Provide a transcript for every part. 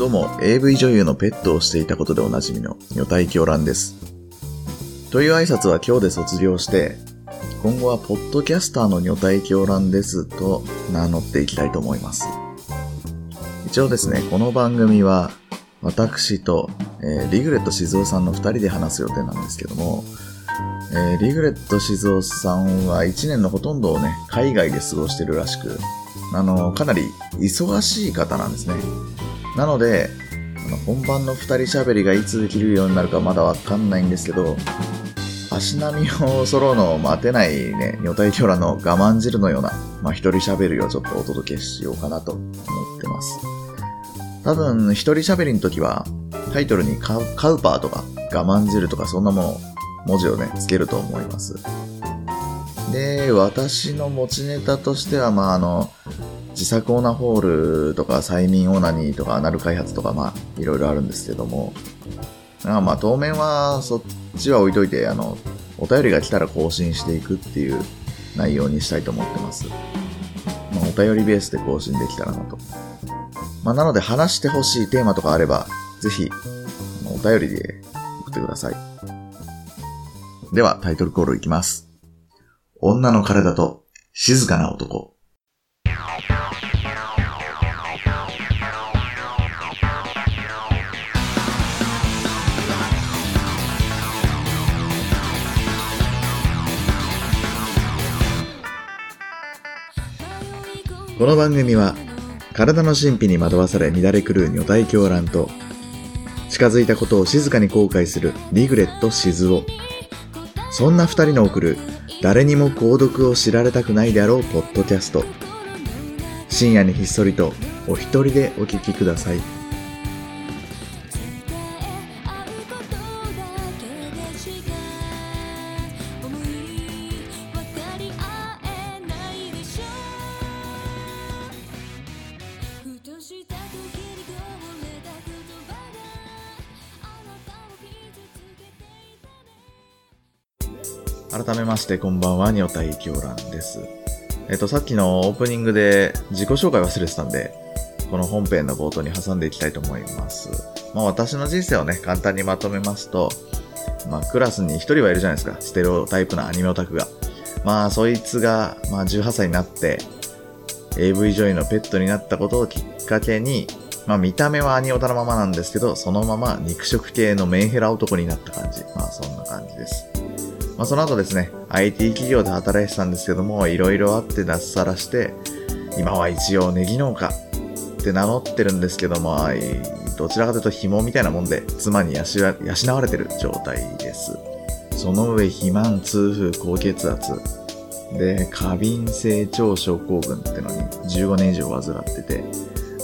どうも、AV 女優のペットをしていたことでおなじみの女体狂乱です。という挨拶は今日で卒業して、今後はポッドキャスターの女体狂乱ですと名乗っていきたいと思います。一応ですね、この番組は私と、えーリグレット静雄さんの二人で話す予定なんですけども、えーリグレット静雄さんは一年のほとんどをね、海外で過ごしてるらしく、あの、かなり忙しい方なんですね。なので、あの本番の二人喋りがいつできるようになるかまだわかんないんですけど、足並みを揃うのを待てないね、女体狂乱の我慢汁のような、まあ、一人喋りをちょっとお届けしようかなと思ってます。多分、一人喋りの時は、タイトルにカウカウパーとか我慢汁とかそんなもの、文字をね、つけると思います。で、私の持ちネタとしては、まあ、あの、自作オナホールとか催眠オナニーとかアナル開発とか、まあ、いろいろあるんですけども、あまあ、当面はそっちは置いといて、あの、お便りが来たら更新していくっていう内容にしたいと思ってます。まあ、お便りベースで更新できたらなと。まあ、なので話してほしいテーマとかあれば、ぜひ、お便りで送ってください。では、タイトルコールいきます。女の体と静かな男。この番組は体の神秘に惑わされ乱れ狂う女体狂乱と近づいたことを静かに後悔するリグレット静雄そんな2人の送る誰にも購読を知られたくないであろうポッドキャスト。深夜にひっそりとお一人でお聴きください。改めましてこんばんは女体狂乱ですえっとさっきのオープニングで自己紹介忘れてたんでこの本編の冒頭に挟んでいきたいと思いますまあ私の人生をね簡単にまとめますとまあクラスに一人はいるじゃないですかステレオタイプなアニメオタクがまあそいつがまあ18歳になって AV 女優のペットになったことをきっかけに、まあ見た目はアニオタのままなんですけど、そのまま肉食系のメンヘラ男になった感じ。まあそんな感じです。まあその後ですね、IT 企業で働いてたんですけども、いろいろあって脱サラして、今は一応ネギ農家って名乗ってるんですけども、どちらかというと紐みたいなもんで、妻に養われてる状態です。その上、肥満、痛風、高血圧、で、過敏性腸症候群ってのに15年以上患ってて、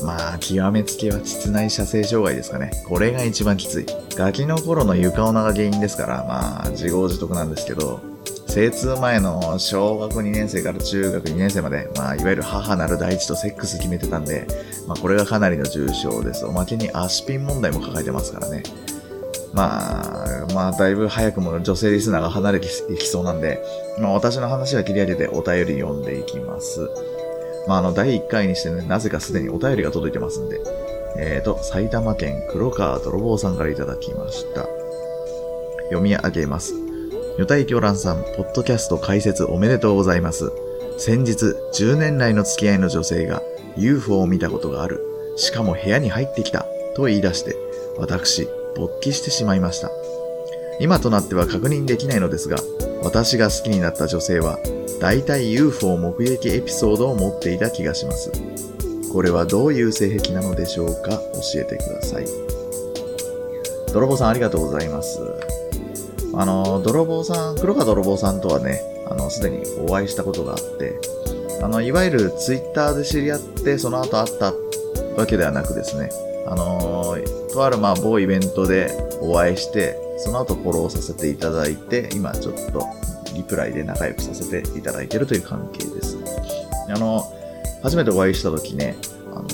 まあ、極めつけは膣内射精障害ですかね。これが一番きつい。ガキの頃の床女が原因ですから、まあ、自業自得なんですけど、精通前の小学2年生から中学2年生まで、まあ、いわゆる母なる大地とセックス決めてたんで、まあ、これがかなりの重症です。おまけに足ピン問題も抱えてますからね。まあ、まあ、だいぶ早くも女性リスナーが離れていきそうなんで、まあ、私の話は切り上げてお便り読んでいきます。まあ、あの、第1回にしてね、なぜかすでにお便りが届いてますんで、えーと、埼玉県黒川泥棒さんからいただきました。読み上げます。女体狂乱さん、ポッドキャスト開設おめでとうございます。先日、10年来の付き合いの女性が UFO を見たことがある。しかも部屋に入ってきた。と言い出して、私、勃起してしまいました。今となっては確認できないのですが、私が好きになった女性は、大体 UFO 目撃エピソードを持っていた気がします。これはどういう性癖なのでしょうか？教えてください。泥棒さんありがとうございます。あの、泥棒さん、黒川泥棒さんとはね、あの、すでにお会いしたことがあって、あの、いわゆるツイッターで知り合って、その後会ったわけではなくですね、あのとあるまあ某イベントでお会いして、その後フォローさせていただいて、今ちょっとリプライで仲良くさせていただいているという関係です。あの、初めてお会いした時ね、あの、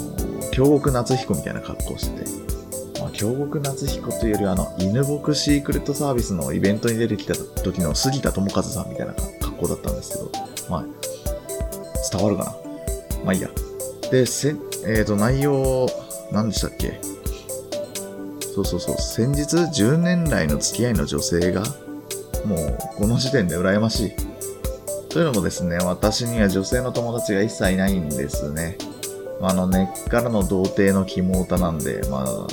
京極夏彦みたいな格好してて、まあ、京極夏彦というよりあの、犬牧シークレットサービスのイベントに出てきた時の杉田智和さんみたいな格好だったんですけど、まあ、伝わるかなまあいいや。で、せ、えっ、と、内容、何でしたっけ？そうそうそう、先日10年来の付き合いの女性が、もうこの時点で羨ましい。というのもですね、私には女性の友達が一切いないんですね。まああの、根っからの童貞の肝オタなんで、まあ、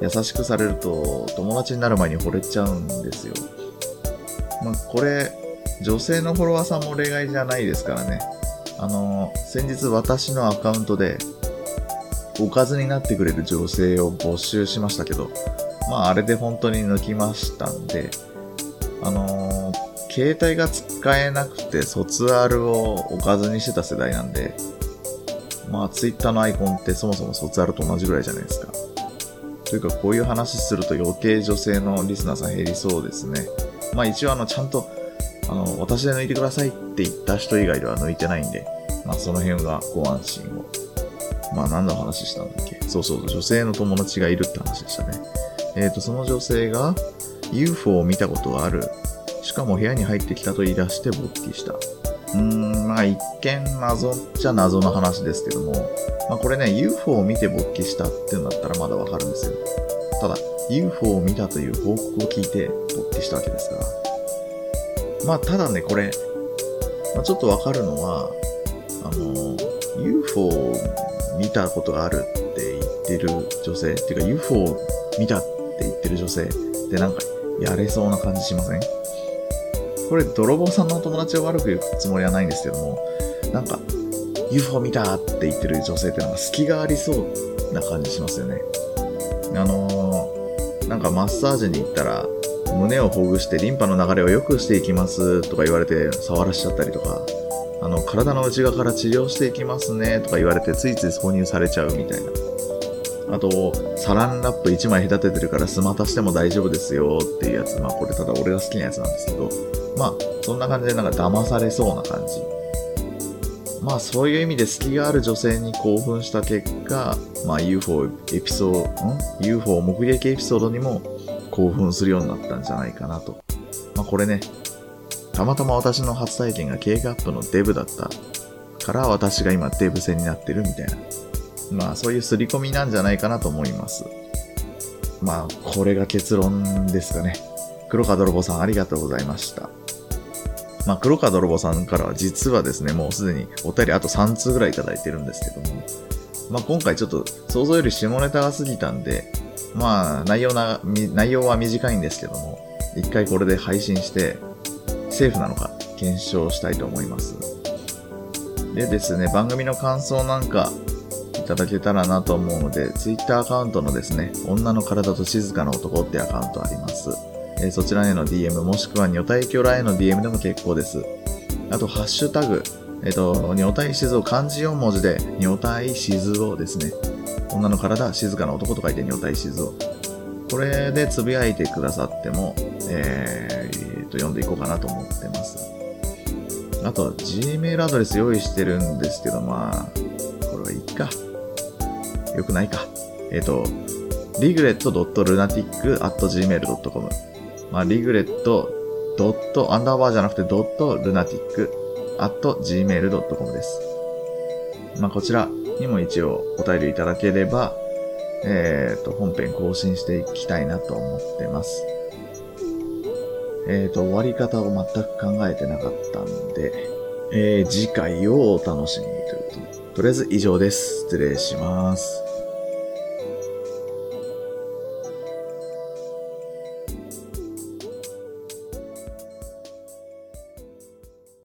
優しくされると友達になる前に惚れちゃうんですよ。まあ、これ、女性のフォロワーさんも例外じゃないですからね。あの、先日私のアカウントで、おかずになってくれる女性を募集しましたけど、まああれで本当に抜きましたんで、あのー携帯が使えなくて卒アルをおかずにしてた世代なんで、まあツイッターのアイコンってそもそも卒アルと同じぐらいじゃないですか。というかこういう話すると余計女性のリスナーさん減りそうですね。まあ一応あのちゃんと、あの、私で抜いてくださいって言った人以外では抜いてないんで、まあその辺がご安心を。まあ何の話したんだっけ？そうそう、女性の友達がいるって話でしたね。えっ、と、その女性が UFO を見たことがある。しかも部屋に入ってきたと言い出して勃起した。うーん、まあ一見謎っちゃ謎の話ですけども、まあこれね、UFO を見て勃起したっていうんだったらまだわかるんですよ。ただ、UFO を見たという報告を聞いて勃起したわけですから。まあただね、これ、まあ、ちょっとわかるのは、あの、UFO を見たことがあるって言ってる女性、っていうか UFO を見たって言ってる女性ってなんかやれそうな感じしません？これ泥棒さんのお友達を悪く言うつもりはないんですけども、なんか UFO 見たって言ってる女性ってなんか隙がありそうな感じしますよね。あのー、なんかマッサージに行ったら、胸をほぐしてリンパの流れを良くしていきますとか言われて触らしちゃったりとか、あの、体の内側から治療していきますねとか言われてついつい挿入されちゃうみたいな。あと、サランラップ1枚隔ててるからスマタしても大丈夫ですよっていうやつ。まあこれただ俺が好きなやつなんですけど、まあそんな感じでなんか騙されそうな感じ。まあそういう意味で隙がある女性に興奮した結果、まあ UFO エピソード、ん ?UFO 目撃エピソードにも興奮するようになったんじゃないかなと。まあこれね、たまたま私の初体験が K カップのデブだったから私が今デブ戦になってるみたいな。まあそういう刷り込みなんじゃないかなと思います。まあこれが結論ですかね。黒川泥棒さんありがとうございました。まあ黒川泥棒さんからは実はですね、もうすでにお便りあと3通ぐらいいただいてるんですけども、まあ今回ちょっと想像より下ネタが過ぎたんで、まあ内容な、内容は短いんですけども、一回これで配信して、セーフなのか検証したいと思います。でですね、番組の感想なんかいただけたらなと思うので、Twitter アカウントのですね、女の体と静かな男ってアカウントあります。えーそちらへの DM もしくは女体キョラへの DM でも結構です。あと、ハッシュタグ、えっ、と、女体静を漢字4文字で、女体静をですね、女の体、静かな男と書いて女体静を。これでつぶやいてくださっても、えー、えと、読んでいこうかなと思ってます。あとは Gmail アドレス用意してるんですけど、まあ、これはいいか。よくないか。えっ、と、regret.lunatic.gmail.com まあ、regret. ドット、アンダーバーじゃなくてドット、ルナティック、gmail.com です。まあ、こちらにも一応お便りいただければ、えっ、と、本編更新していきたいなと思ってます。えっ、と、終わり方を全く考えてなかったんで、えー次回をお楽しみにということで。とりあえず以上です。失礼します。